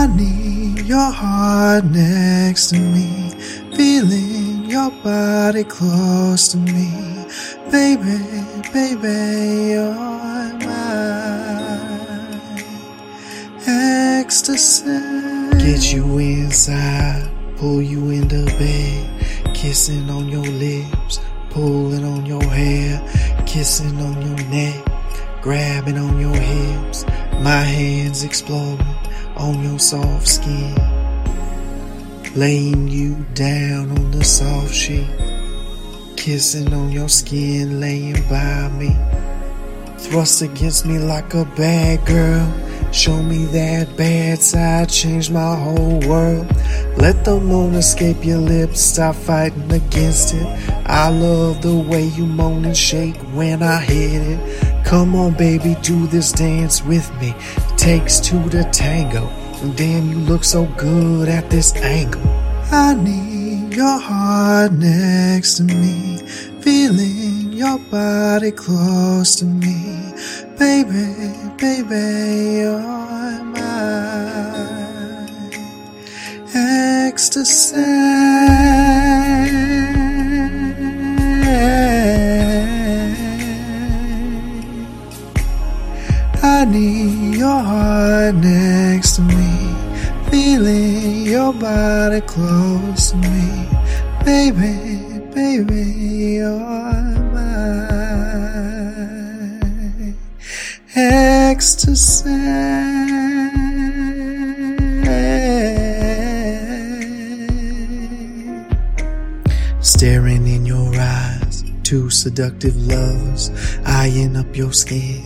I need your heart next to me, feeling your body close to me. Baby, baby, you're mine. Ecstasy. Get you inside, pull you into bed, kissing on your lips, pulling on your hair, kissing on your neck, grabbing on your hips, my hands exploring on your soft skin, laying you down on the soft sheet, kissing on your skin, laying by me, thrust against me like a bad girl. Show me that bad side, change my whole world. Let the moon escape your lips, stop fighting against it. I love the way you moan and shake when I hit it. Come on, baby, do this dance with me. Takes two to tango. Damn, you look so good at this angle. I need your heart next to me, feeling your body close to me. Baby, baby, you're my Ecstasy. To me, feeling your body close to me. Baby, baby, you're my Ecstasy. Staring in your two seductive lovers, eyeing up your skin,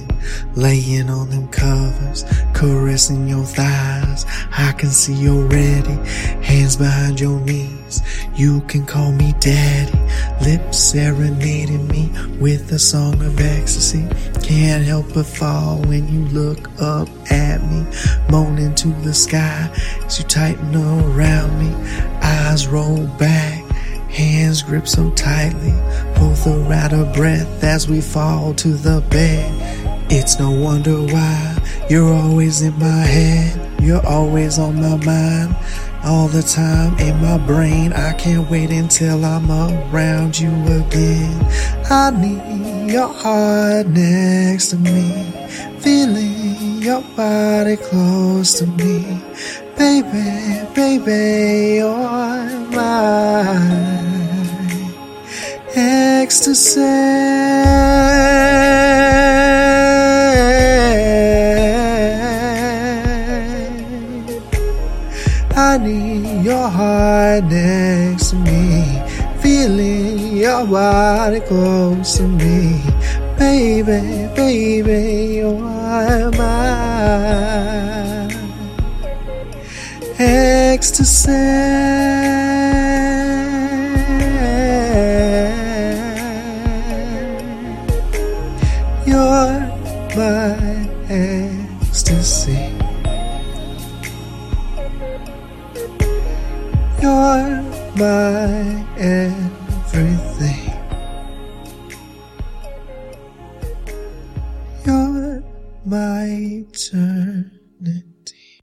laying on them covers, caressing your thighs. I can see you're ready, hands behind your knees. You can call me daddy, lips serenading me with a song of ecstasy. Can't help but fall when you look up at me, moaning to the sky as you tighten around me. Eyes roll back Hands grip so tightly, both are out of breath as we fall to the bed. It's no wonder why you're always in my head, you're always on my mind, all the time in my brain. I can't wait until I'm around you again. I need your heart next to me, feeling your body close to me. Baby, baby, you're mine ecstasy. I need your heart next to me, feeling your body close to me. Baby, baby, you are mine. Ecstasy. You're my ecstasy. You're my everything. You're my turn.